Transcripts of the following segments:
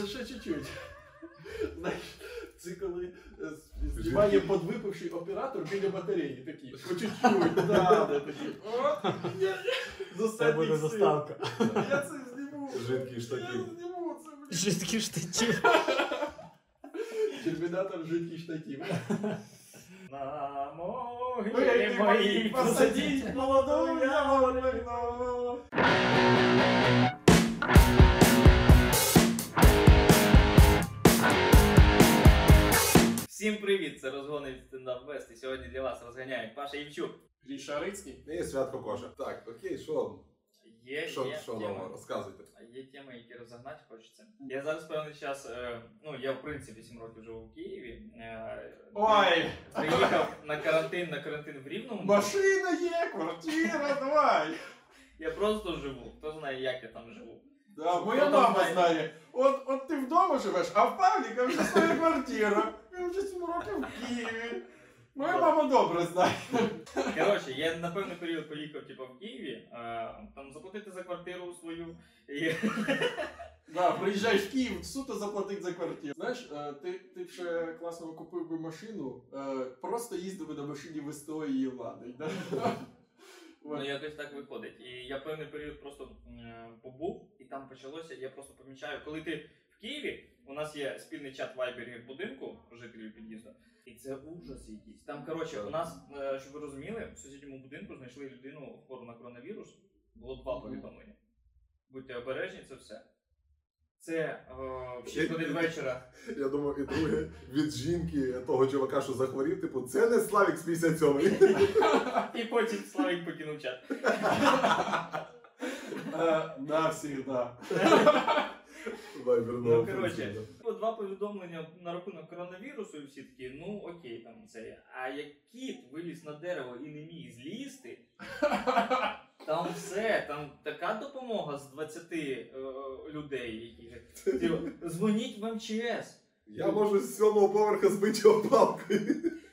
Да ще чуть-чуть. Знаєш, це коли е, знімає подвипивший оператор біля батареї такий. По чуть-чуть, да, да, такий. От, я- заставка. Я це зніму. Жидкий Я штатив. зніму це, блін. Жидкі штатів. Термінатор жидкий штатив. На могилі моїй посадіть молоду яблону. Всім привіт! Це розгони від стендап Вест. І сьогодні для вас розганяють Паша Євчук. Гріша Рицький. І святко Коша. Так, окей, що? Є, Що, є що теми. нового? Розказуйте. Є теми, які розогнати хочеться. Я зараз певний час, е, ну я в принципі 7 років живу в Києві. е, Ой, Приїхав на карантин, на карантин в Рівному. машина є, квартира, давай. Я просто живу. Хто знає, як я там живу. Да, моя Хто там мама знає? знає. От, от ти вдома живеш, а в Павліка вже своя квартира. Він вже 7 років в Києві. Моя мама добре знає. Коротше, я на певний період поїхав типу, в Києві, е, там заплатити за квартиру свою. І... Да, приїжджаєш в Київ, суто заплатить за квартиру. Знаєш, е, ти, ти б ще класно купив би машину, е, просто їздив би на машині в СТО і її влади. Да? Ну, якось так виходить. І я певний період просто м, побув, і там почалося, я просто помічаю, коли ти в Києві, у нас є спільний чат вайбері будинку жителів під'їзду, і це ужас якийсь. Там, коротше, у нас, е, щоб ви розуміли, в сусідньому будинку знайшли людину хвору на коронавірус, було два повідомлення. Будьте обережні, це все. Це е, в 6 годин вечора. Я думаю, і друге від жінки того чувака, що захворів, типу, це не Славік з 57-ї. І потім Славік покинув чат. Е, Навсігда. Ну, коротше, функція, два повідомлення на рахунок коронавірусу, і всі такі, ну окей, там це. А як кіт виліз на дерево і не міг злізти, там все, там така допомога з 20 е, людей, які. Типу, Дзвоніть в МЧС. Я можу з сьомого поверха збити його палкою.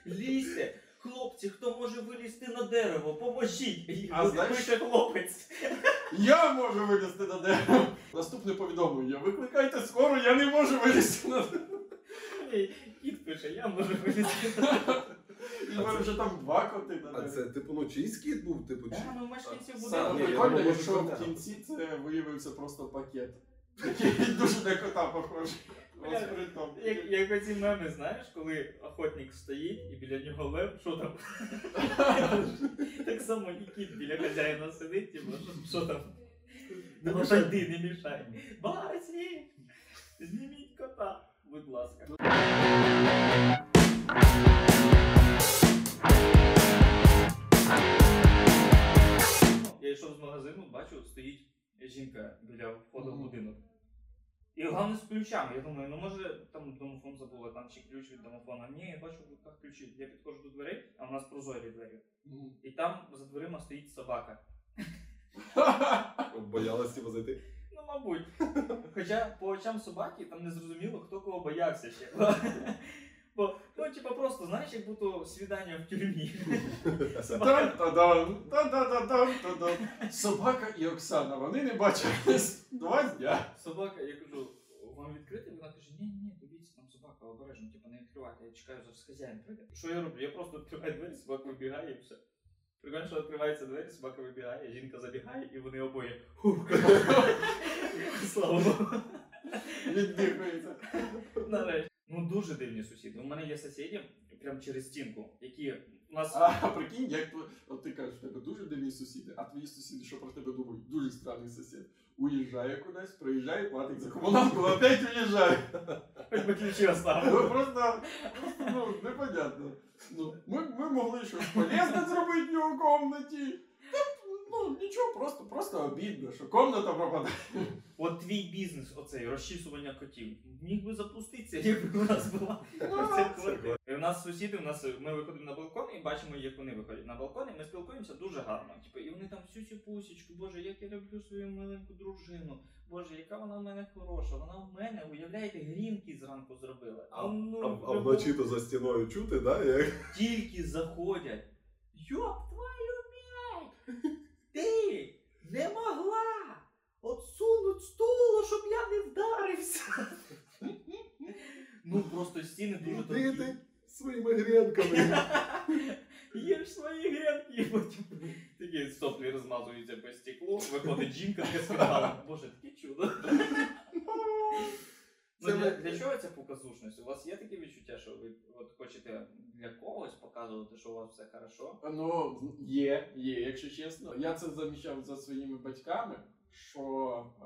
лізьте. Хлопці, хто може вилізти на дерево, поможіть! А знаєш- пише хлопець. Я можу вилізти на дерево. Наступне повідомлення. Викликайте скоро, я не можу вилізти на дерево. Кіт пише, я можу вилізти на дерево. І в мене вже там два коти на А це, типу, ну чийсь кіт був, типу, чи? Да, ну мешканців Саме Ні, будинку. я думаю, якщо може, в кінці це виявився просто пакет. Який дуже на кота похожий. Як, як оці меми, знаєш, коли охотник стоїть і біля нього лев, що там? так само і кіт біля хазяїна сидить, типу, що, що там? Не Ну, мішай. йди, не мішай. Басі! Зніміть кота, будь ласка. Я йшов з магазину, бачу, стоїть жінка біля входу в будинок. І головне з ключами. Я думаю, ну може там домофон забула, там чи ключ від домофона. Ні, я бачу в руках ключі. Я підходжу до дверей, а в нас прозорі двері. І там за дверима стоїть собака. Боялась його зайти. Ну, мабуть. Хоча по очам собаки там не зрозуміло, хто кого боявся ще. Бо, ну, типа, просто, знаєш, як будто свідання в тюрмі. Собака. І Оксана, вони не бачились два дня. Собака, я кажу, вам відкрити? Вона каже, ні, ні, дивіться, там собака обережно, типу, не відкривайте, я чекаю, зараз хазяїн прийде. Що я роблю? Я просто відкриваю двері, собака вибігає і все. Прикольно, що відкриваються двері, собака вибігає, жінка забігає, і вони обоє. «Хух». Слава Богу. Віддихується. Нарешті. Ну дуже дивні сусіди. У мене є сусіди прямо через стінку, які у нас. А прикинь, як тво- от ти кажеш, в тебе дуже дивні сусіди, а твої сусіди, що про тебе думають, дуже странний сусід. Уїжджає кудись, приїжджає, платить за комуналку, опять уїжджає. Хоч би ключі оставили. Ну просто, просто ну, непонятно. Ну, ми, ми могли щось полезне зробити в його комнаті. Ну, нічого, просто, просто обідно, що комната пропадає. От твій бізнес, оцей розчісування котів, міг би запуститися, якби у нас була Ну, ця квартира. І У нас сусіди, у нас ми виходимо на балкон і бачимо, як вони виходять на балкон, і ми спілкуємося дуже гарно. Типу, і вони там всю цю пусічку, боже, як я люблю свою маленьку дружину. Боже, яка вона в мене хороша. Вона в мене, уявляєте, грінки зранку зробила. А, ну, а, а вночі то за стіною чути, да? Як? тільки заходять. Йоп! Ти не могла отсунуть стулу, щоб я не вдарився. Ну просто стіни дуже Іди тонкі. ти своїми гренками. Їж свої гренки, і потім такі соплі розмазуються по стеклу, виходить жінка така сказала. Боже, таке чудо. Ну, Це для, ми- для чого ця показушність? У вас є таке відчуття, що ви от хочете для когось показувати, що у вас все хорошо? Ну, є, є, якщо чесно. Я це замічав за своїми батьками, що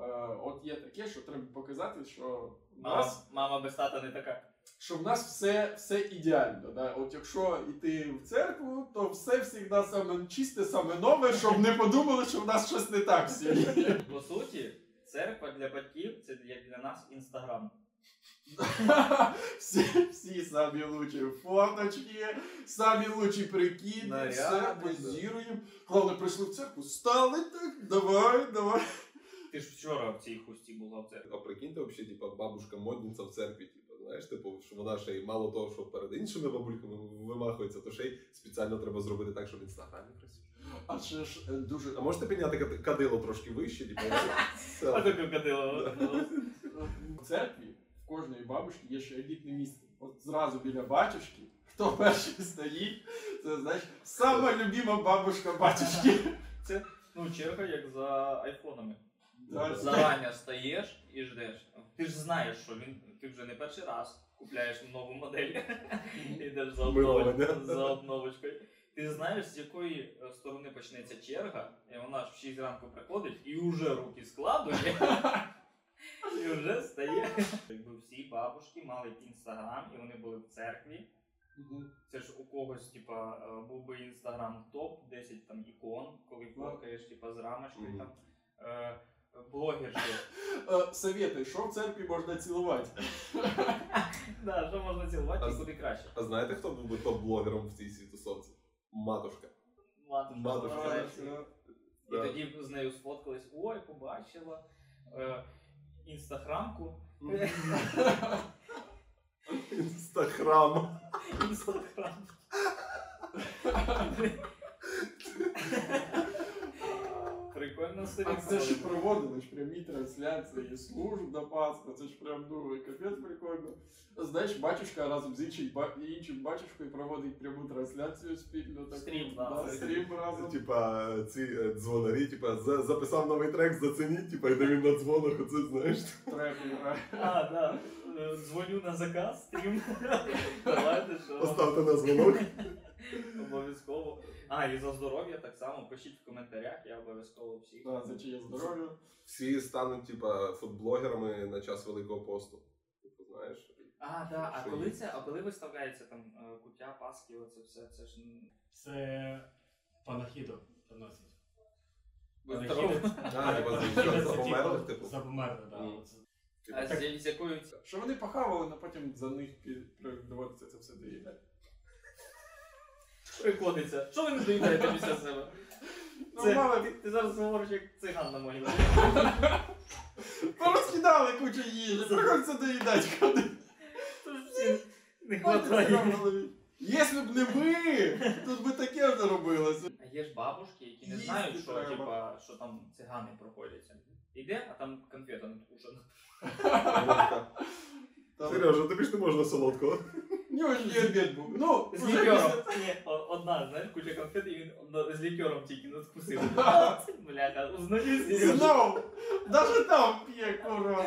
е, от є таке, що треба показати, що в нас, мама без тата не така. що в нас все, все ідеально. Да? От якщо йти в церкву, то все завжди саме чисте, саме нове, щоб не подумали, що в нас щось не так в сім'ї. По суті, церква для батьків це як для нас інстаграм. Всі, всі самі лучші фоточки, самі лучші прикиди, все позіруємо. Головне, прийшли в церкву, стали так, давай, давай. Ти ж вчора в цій хусті була в церкві. А прикиньте, взагалі, типа, бабушка модниця в церкві, типа, знаєш, типу, що вона ще й мало того, що перед іншими бабульками вимахується, то ще й спеціально треба зробити так, щоб в інстаграмі красиво. А ще ж е, дуже А можете підняти кадило трошки вище, типу, А таке кадило. в церкві кожної бабушки є ще елітне місце. От зразу біля батюшки, хто перший стоїть, це знаєш, сама любима бабушка батюшки. Ну, черга як за айфонами. Да, Зарані стаєш і ждеш. Ти ж знаєш, що він ти вже не перший раз купляєш нову модель. Йдеш за, Милого, за обновочкою. Ти знаєш, з якої е, сторони почнеться черга, і вона ж в 6 ранку приходить і вже руки складує. І вже стає. Якби всі бабушки мали інстаграм, і вони були в церкві. Це ж у когось, типа, е, був би інстаграм топ, 10 там ікон, коли фоткаєш, типа, з рамочкою там. Е, блогерші. Е, що в церкві можна цілувати? Да, що можна цілувати і куди краще. А знаєте, хто був би топ-блогером в цій світосовці? Матушка. Матушка, Матушка. І тоді з нею сфоткались, ой, побачила. Е, інстаграмку. Інстаграм. Інстаграм. Прикольна А це ж проводили ж прямі трансляції, служб до Пасхи, це ж прям ну капець прикольно. Знаєш, батюшка разом з іншим, іншим батюшкою проводить пряму трансляцію спільно. таку. Стрім, да. стрім разом. Типа ці е, дзвонарі, типа за- записав новий трек, зацініть, типа йде він на дзвонах, оце знаєш. Трек грає. А, да. Е, Дзвоню на заказ, стрім. Давайте, що. Поставте на дзвонок. Обов'язково. А, і за здоров'я так само пишіть в коментарях, я обов'язково всіх. Да, за чиє здоров'я. Всі стануть, типа, фудблогерами на час Великого посту. Типу, знаєш. А, да, а Що коли є? це, а коли виставляється там е, куття, паски, оце все, це ж м, Це панахіду приносять. ви здорові. А, типа, за- за померлих, типу. За померлих, так. Мгм. А з, з якою ці- Що вони похавали, але потім за них пі- доводиться це все доїдати. Приходиться? Що ви не доїдаєте після себе? Ну, Це, мало ти, ти зараз говориш як циган на могилі. порозкидали кучу їжі, приходиться доїдати ходи. Не хватає. голові. Якщо б не ви, тут би таке вже робилося. А є ж бабушки, які не Їсти знають, що, треба. типа, що там цигани проходяться. Іде, а там конфета надкушена. Там- Сережа, тобі ж не можна солодкого. У нього ж обід був. Ну, З вже лікером. після- Ні, о- одна, знаєш, куча конфет, і він з лікером тільки надкусив. Бляха, узнаю Сережу. Знов! Даже там п'є, курва.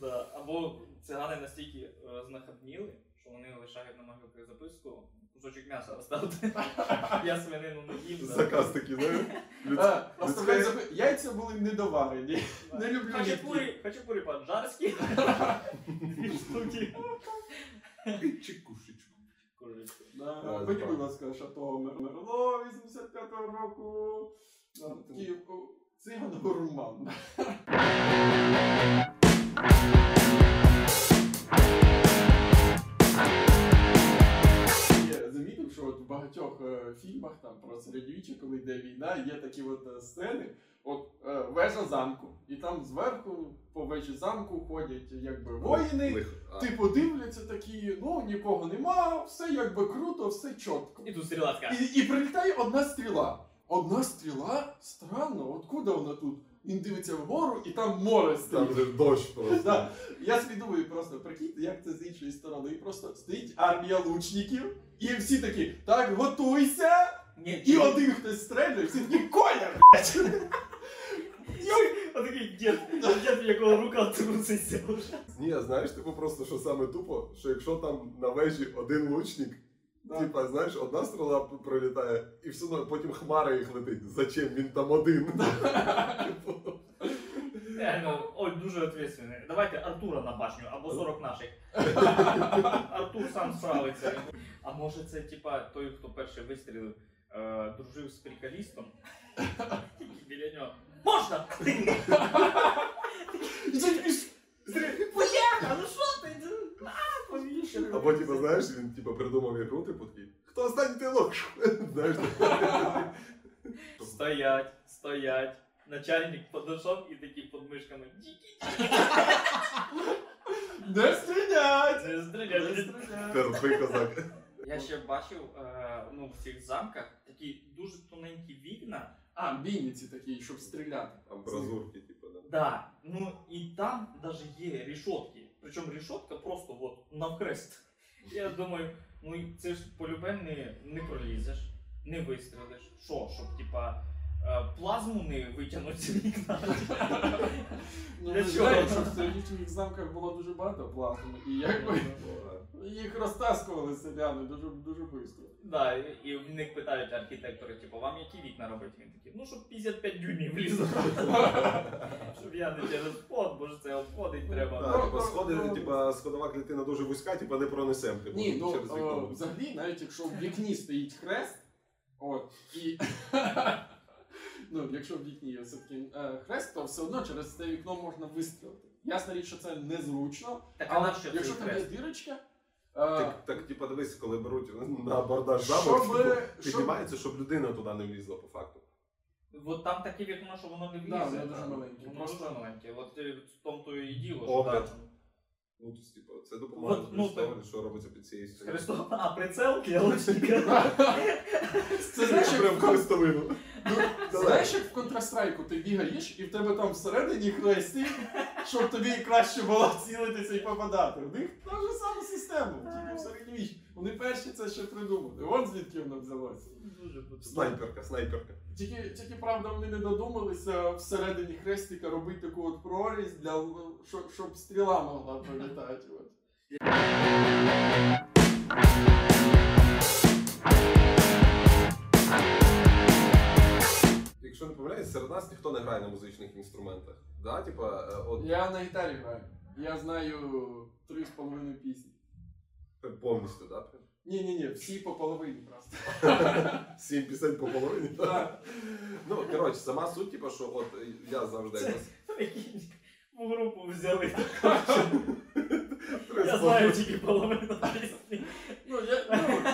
Да. Або цигани настільки е, знахабніли, що вони лишають на могилках записку, кусочок м'яса оставте. Я свинину не їм. да. Заказ такий, знаєш. А, Людське- оставляй запи- Яйця були недоварені. Не люблю. Хачапурі, хачапурі по-джарськи. Дві штуки. Чекушечку. Да, Мені, будь ласка, шато Мерло 85-го року. Київ. Такий о, циган от в багатьох е, фільмах там про середньовіччя, коли йде війна, є такі от е, сцени, от е, вежа замку, і там зверху по вежі замку ходять якби воїни. Лихо. А, Типу дивляться такі, ну нікого нема, все якби круто, все чітко. І тут стрілатка. І, і прилітає одна стріла. Одна стріла? Странно, откуда вона тут? Він дивиться вгору і там море Там стоїть. же дощ просто. Да. Я собі думаю, просто прикиньте, як це з іншої сторони. Просто стоїть армія лучників, і всі такі, так, готуйся! Ні, І один хтось стрельне, всі такі коля, блядь! Отакий дід, дід, в якого рука труситься вже. Ні, знаєш, типу просто, що саме тупо, що якщо там на вежі один лучник, Да. типа, знаєш, одна стріла п- пролітає, і все одно потім хмара їх летить. Зачем? Він там один. Типу, Реально, ой, дуже ответственний. Давайте Артура на башню або 40 наших. Артур сам справиться. А може це типа той, хто перший вистрілив, е, дружив з приколістом? Тільки біля нього. Можна! Або, типу, знаєш, він типу, придумав ігру, типу такий, хто останній тилок? Знаєш, Стоять, стоять. Начальник подошов і такі під мишками. Не стрілять! Не стрілять! терпи козак. Я ще бачив е, ну, в цих замках такі дуже тоненькі вікна. А, бійниці такі, щоб стріляти. Амбразурки, типу, да. Да, ну і там даже є рішотки. Причому рішотка просто от навхрест. Я думаю, ну це ж полюбе не, не пролізеш, не вистрелиш. Що, щоб типа плазму не витягнути з вікна. Ну, Для ви чого? знаєте, що в середньовічних замках було дуже багато плазми, і якби їх розтаскували селяни дуже дуже швидко. Да, і- в них питають архітектори, типу, вам які вікна робити? Він такий, ну щоб 55 дюймів влізло. Щоб я не через вход, бо ж це обходить треба. Да, типу, сходи, типу, сходова клітина дуже вузька, типу, не пронесем. Типу, Ні, ну через е, вікно. взагалі, навіть якщо в вікні стоїть хрест, от і. Ну, якщо в вікні є все-таки е, хрест, то все одно через це вікно можна вистрілити. Ясна річ, що це незручно, Так а але на що якщо цей там є хрест? дірочка, е, Так, так, типу, дивись, коли беруть на абордаж замок, щоб, типу, щоб піднімається, щоб людина туди не влізла по факту. От там таке вікно, що воно не влізе. Да, воно маленьке. Воно Просто- дуже маленьке. От е, в тому то і діло, що Огляд. да, Ну, то, типу, це допомагає От, ну, представити, що робиться під цією стіною. Христос, а прицел для лучника. Це як Прям хрестовину. Ну, знаєш, як в Counter-Strike ти бігаєш, і в тебе там всередині хрестик, щоб тобі краще було цілитися і попадати. У них та ж сама система, тільки в середньовіччі. Вони перші це ще придумали. От звідки воно взялося. Дуже потрібно. Снайперка, снайперка. Тільки, тільки правда, вони не додумалися всередині хрестика робити таку от прорізь, для, щоб, щоб стріла могла пролітати. От. Якщо не помиляюсь, серед нас ніхто не грає на музичних інструментах. Да? Типа, е, от Я на гітарі граю. Я знаю три з половиною пісні. повністю, да? прям? Ні, ні, ні, всі по половині просто. Сім пісень по половині. Так. Ну, коротше, сама суть, типу, що от е, я завжди Це- якось Прикинь, В групу взяли. Я знаю тільки половину пісні. Ну, я, ну,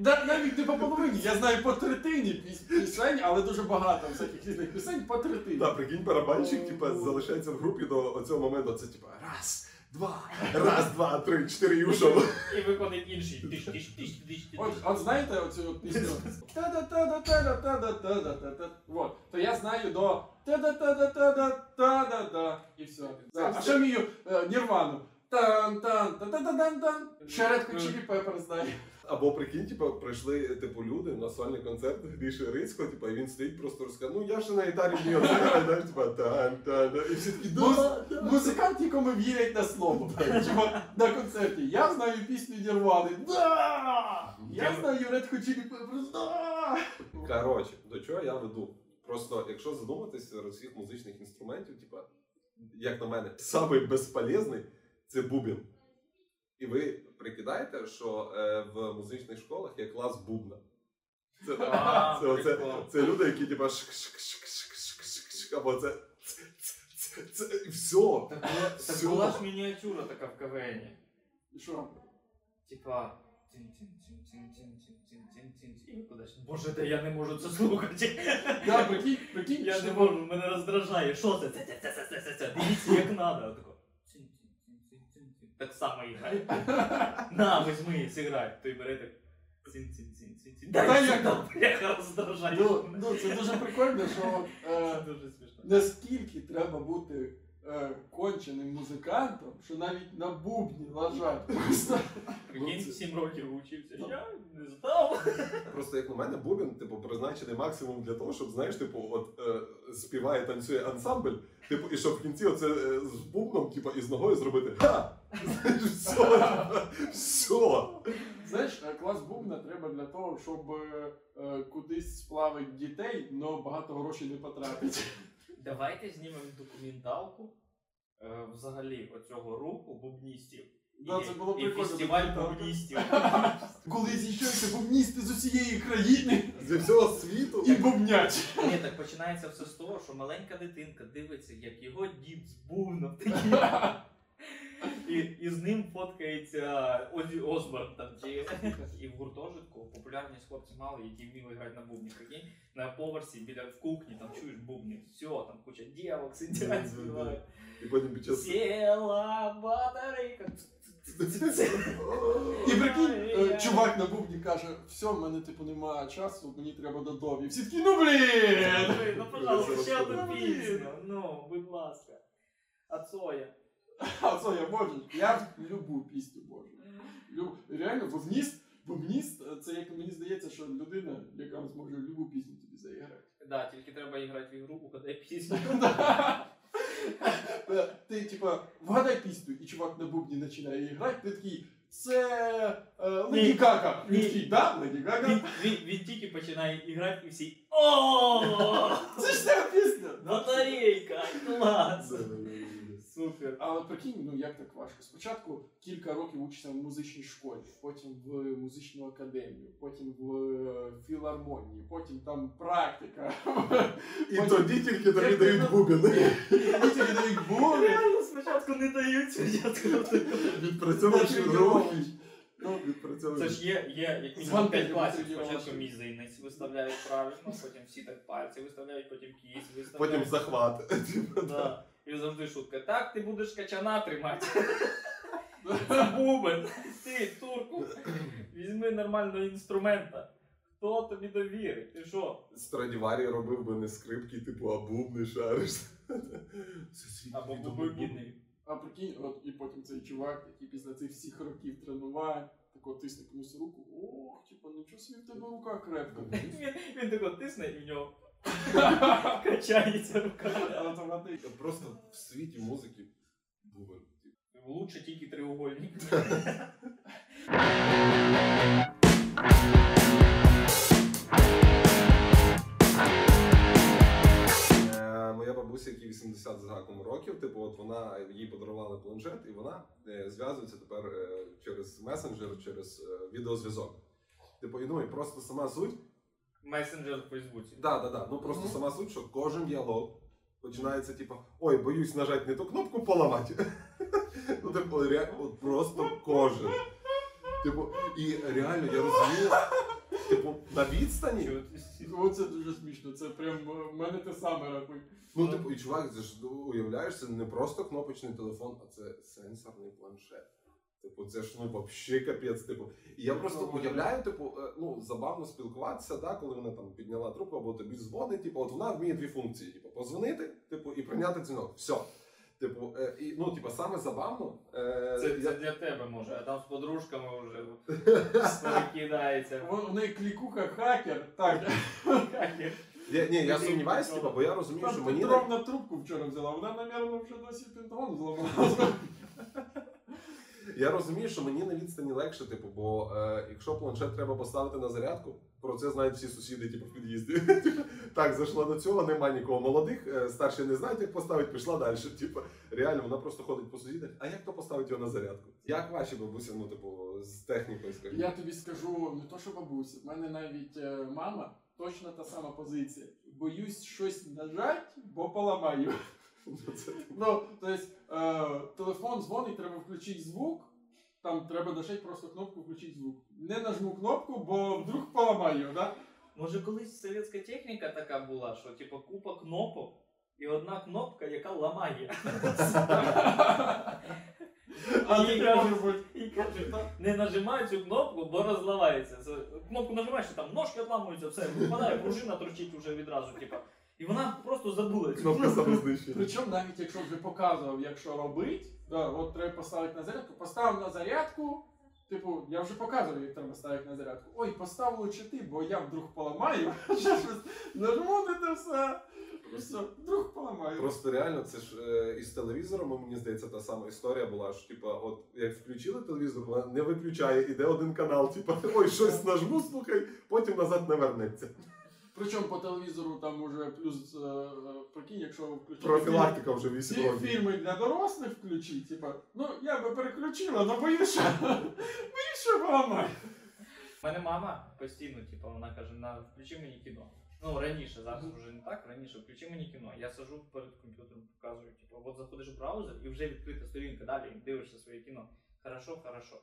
да, навіть не по половині, я знаю по третині піс- пісень, але дуже багато всяких різних пісень по третині. Да, прикинь, барабанщик, типа, залишається в групі до цього моменту. Це типа раз, два, раз, два, три, чотири і ушов. І виходить інший. Тиш, тиш, тиш, тиш, тиш. От, от знаєте оцю от пісню? Та-да-та-да-та-да-та-да-та-да-та. Вот. То я знаю до та-да-та-да-та-да-та-да-да. І все. Да. А ще вмію е, Нірвану. Тан тан та та та тан тан Ще Red Hot Chili Peppers знаю. Або прикинь, типа, прийшли типу люди на сольний концерт Гріші Рицького, типа, і він стоїть просто розказує, ну я ще на гітарі вмію грати, знаєш, типа, тан тан і всі такі да, Музикант, якому вірять на слово. Типа, на концерті. Я знаю пісню Нірвани. Да! Я знаю Red Hot Chili Peppers. Да! Коротше, до чого я веду? Просто, якщо задуматися серед всіх музичних інструментів, типа, як на мене, самий безполезний це бубен. І ви прикидаєте, що е, в музичних школах є клас бубна. Це, А, це, оце, прикол. це люди, які типа шк-шк-шк-шк-шк-шк-шк, або це, це, це, це, це, і все. Так була- Так Всё. була ж мініатюра така в КВНі. І що? Типа. І. Боже, та я не можу це слухати. Да, прикинь, прикинь, Я що- не можу, мене роздражає. Що це? Це, це, це, це, це, це, це. Дивіться, як надо. Отако. Так само і грає. На, візьми, зіграй. Той бере так. Цін-цін-цін-цін-цін. Та Дай як? сюди, бляха, Ну, ну, це дуже прикольно, що Це е, дуже смішно. наскільки треба бути е, конченим музикантом, що навіть на бубні лажать. Просто Прикинь, це- 7 років учився. Я не знав. Просто як на мене, бубен, типу, призначений максимум для того, щоб, знаєш, типу, от е, співає, танцює ансамбль, типу, і щоб в кінці оце е, з бубном, типу, і з ногою зробити ха! Знаєш, все, типу, все. Знаєш, е, клас бубна треба для того, щоб е, е, кудись сплавити дітей, але багато грошей не потратить. Давайте знімемо документалку е, взагалі оцього руху бубністів. Да, це було і прикольно, фестиваль бубністів. Коли зійшовся бубністи з усієї країни Зі всього світу. і бубнять. Ні, так починається все з того, що маленька дитинка дивиться, як його дід з бубном такий. І, і з ним фоткається Озі Осборн там чи і в гуртожитку популярність хлопці мали, які вміли грати на бубні. Прикинь, на поверсі біля в кухні там чуєш бубни, все, там куча дівок сидять, співають. І потім під час. Сіла батарейка. І прикинь, е, чувак на бубні каже, все, в мене типу немає часу, мені треба додому. І всі такі, ну блін! Ну, пожалуйста, ще одну пісню. Ну, будь ласка. А Цоя. А я можу. Я любу пісню можу. Люб... Реально, бубніст, бубніст, е, це як мені здається, що людина, яка зможе любу пісню тобі заіграти. Да, тільки треба грати в ігру, угадай пісню. Е, Ти, типа, вгадай пісню, і чувак на бубні починає грати, ти такий, це е, Леді. Гага. Він такий, да, Леді Гага. Він тільки починає грати і всі. О! Це ж ця пісня. Батарейка! Клас! Супер. Але прикинь, ну як так важко? Спочатку кілька років учишся в музичній школі, потім в музичну академію, потім в е, філармонії, потім там практика. І тоді тільки тобі дають бубен. І тобі дають. Реально спочатку не дають, спочатку. Відпрацьовуєш Тренуєш. Ну, Це ж є, є як мінімум 5 класів. Спочатку мізинець виставляють правильно, потім всі так пальці виставляють, потім кість Потім захват. Да. І завжди шутка. Так, ти будеш качана тримати. Це бубен. Ти, турку, візьми нормального інструмента. Хто тобі довірить? Ти що? Страдіварі робив би не скрипки, типу, а бубни шариш. Або бубенний. А прикинь, от і потім цей чувак, який після цих всіх років тренувань, тако тисне комусь руку. Ох, типа, нічого собі в тебе рука крепка. Він, він тако тисне і в нього качається рука. Автоматично. Просто в світі музики бубен. Лучше тільки треугольник. Е, Моя бабуся, якій 80 з гаком років, типу, от вона їй подарували планшет, і вона е, зв'язується тепер е, через месенджер, через е, відеозв'язок. Типу, і ну і просто сама суть. Месенджер в Фейсбуці. Да, да, да. Ну просто Мгм. сама суть, що кожен діалог починається, типу, ой, боюсь нажати не ту кнопку поламати. Ну, типу, ре- от просто кожен. Типу, і реально я розумію, типу, на відстані. Чого Ну, це дуже смішно, це прям е, в мене те саме рахуй. Ну, типу, і чувак, це ж уявляєш, це не просто кнопочний телефон, а це сенсорний планшет. Типу, це ж ну вообще капець. Типу. І я просто уявляю, типу, е, ну забавно спілкуватися, да, коли вона там підняла трубку або тобі дзвонить. Типу, от вона вміє дві функції: типу, позвонити, типу, і прийняти дзвінок. Все. Типу, е, і, ну, типу, саме забавно. Е, Це, я- це для тебе може, а там з подружками вже кидається. У неї клікуха хакер. Так, я, ні, я сумніваюся, типу, бо я розумію, що мені. Петровна трубку вчора взяла, вона, напевно, вже досі пентагон зламала. Я розумію, що мені на відстані легше, типу, бо е, якщо планшет треба поставити на зарядку, про це знають всі сусіди, типу, в під'їзді. Так, зайшла до цього, нема нікого молодих, е, старші не знають, як поставити, пішла далі. Типу, реально, вона просто ходить по сусідах. А як то поставити його на зарядку? Як ваші бабусі, ну, типу, з технікою, скажімо? Я тобі скажу, не то що бабуся, в мене навіть е, мама точно та сама позиція. Боюсь щось нажать, бо поламаю. Ну, тобто, телефон дзвонить, треба включити звук. Там треба нажати просто кнопку включити звук. Не нажму кнопку, бо вдруг поламаю, да? Може колись совєтська техніка така була, що типу купа кнопок і одна кнопка, яка ламає. А. І кажуть, не нажимай цю кнопку, бо розливається. Це- Кнопку нажимаєш, там ножки отламуються, все, випадає, пружина торчить вже відразу, типа. І вона просто забула цю Кнопка самознищення. Причому навіть якщо вже показував, як що робить, да, от треба поставити на зарядку, поставив на зарядку. Типу, я вже показував, як треба ставити на зарядку. Ой, постав лучше ти, бо я вдруг поламаю. Ще щось нажму на те все. Все, вдруг поламаю. Просто реально, це ж е, із телевізором, мені здається, та сама історія була, що типа, от як включили телевізор, вона не виключає, іде один канал, типа, ой, щось нажму, слухай, потім назад не вернеться. Причому по телевізору там уже плюс, е, е, прикинь, якщо включити Профілактика вже фільм- 8 фі- років. фільми для дорослих включити, типа, ну я би переключила, але боюсь, що поламаю. У мене мама постійно, типу, вона каже, на включи мені кіно. Ну, раніше, зараз вже не так, раніше включи мені кіно. Я сажу перед комп'ютером, показую, типу, от заходиш в браузер і вже відкрита сторінка, далі дивишся своє кіно. Хорошо, хорошо.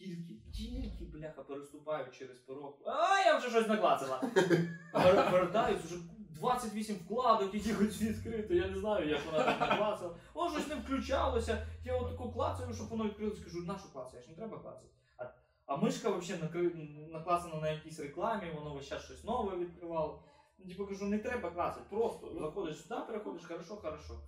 Тільки, тільки, бляха, переступаю через порог. А, я вже щось наклацала. Вер- Вертаюсь, вже 28 вкладок, якихось відкрито, я не знаю, як вона так наклацала. О, щось не включалося. Я отаку клацаю, щоб воно відкрилося. Кажу, на що клацаєш? Не треба клацати. А, а мишка взагалі наклацана на якійсь рекламі, воно весь час щось нове відкривало. Ну, Типу кажу, не треба клацати, просто заходиш сюди, переходиш, хорошо, хорошо.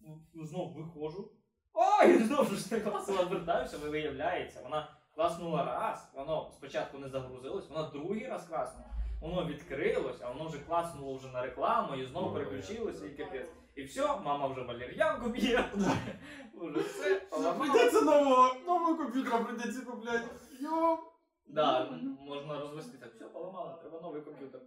Ну, Знов виходжу. Ой, знову ж не класила, вертаюся, виявляється, вона класнула раз, воно спочатку не загрузилось, вона другий раз класнула. Воно відкрилося, воно вже класнуло вже на рекламу і знову переключилося і капець. І все, мама вже валер'янку п'є. Уже все, поламала. Прийдеться нового, нового комп'ютера прийдеться купляти. Йо. Да, можна розвести так. Все, поламала, треба новий комп'ютер.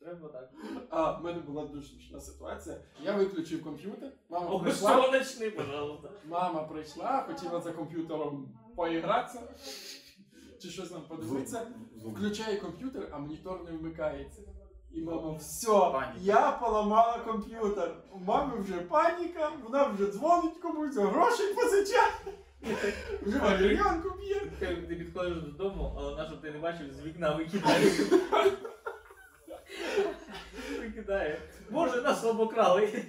Треба так. А, в мене була дуже смішна ситуація. Я виключив комп'ютер, мама О, прийшла, сонячний, пожалуйста. мама прийшла, хотіла за комп'ютером поігратися, чи щось там подивитися. Включає комп'ютер, а монітор не вмикається. І мама, все, Паніка. я поламала комп'ютер. У мами вже паніка, вона вже дзвонить комусь, грошей позичає. Вже валер'янку б'є. Ти ти підходиш додому, а вона, щоб ти не бачив, з вікна викидає. Викидає. Боже, нас обокрали.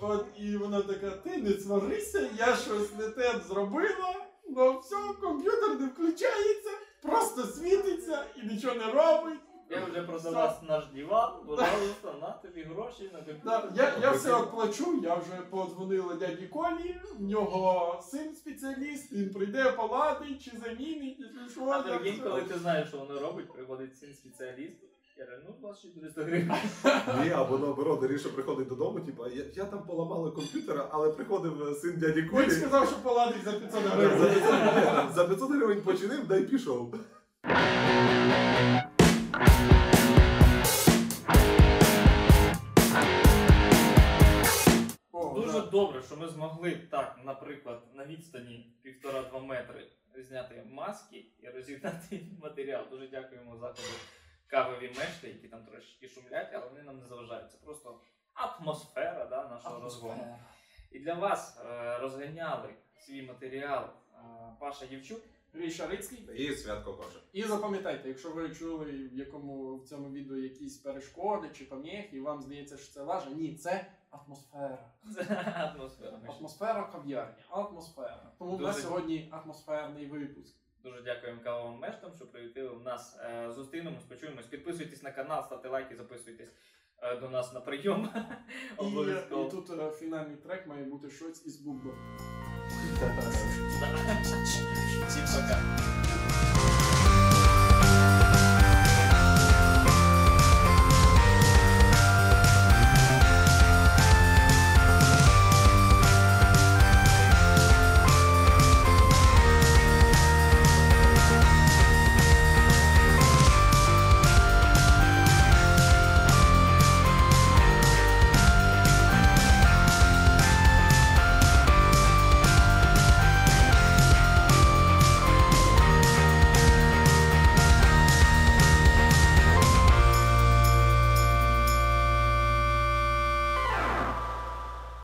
От і вона така, ти не сварися, я щось не те зробила, ну все, комп'ютер не включається, просто світиться і нічого не робить. Я вже продала наш диван, пожалуйста, на тобі гроші на Да, комп'ютер. я, я все оплачу, я вже подзвонила дяді Колі, в нього син спеціаліст, він прийде, поладить чи замінить, якщо що. А я прикинь, все. коли ти знаєш, що воно робить, приходить син спеціаліст. Кажу, ну, 2400 гривень. Ні, або наоборот, Ріша приходить додому, типу, я, я там поламала комп'ютера, але приходив е, син дяді Колі. Він сказав, що поладить за 500 За гривень. 500 гривень- За 500 гривень починив, дай пішов. О, Дуже да. добре, що ми змогли так, наприклад, на відстані півтора-два метри зняти маски і розігнати матеріал. Дуже дякуємо закладу кавові мешти, які там трошки шумлять, але вони нам не заважають. Це просто атмосфера да, нашого розгону. І для вас е, розганяли свій матеріал е, Паша Євчук. Гріша Рицький. І святко каже. І запам'ятайте, якщо ви чули в якому в цьому відео якісь перешкоди чи поміхи, і вам здається, що це лажа, ні, це атмосфера. Це атмосфера. Атмосфера кав'ярні. Атмосфера. Тому в нас сьогодні атмосферний випуск. Дуже дякуємо кавовим мештам, що привітили нас. Е, зустрінемось, почуємось. Підписуйтесь на канал, ставте лайки, записуйтесь е, до нас на прийом. І, і тут е, фінальний трек має бути щось із Бубба. Всім пока.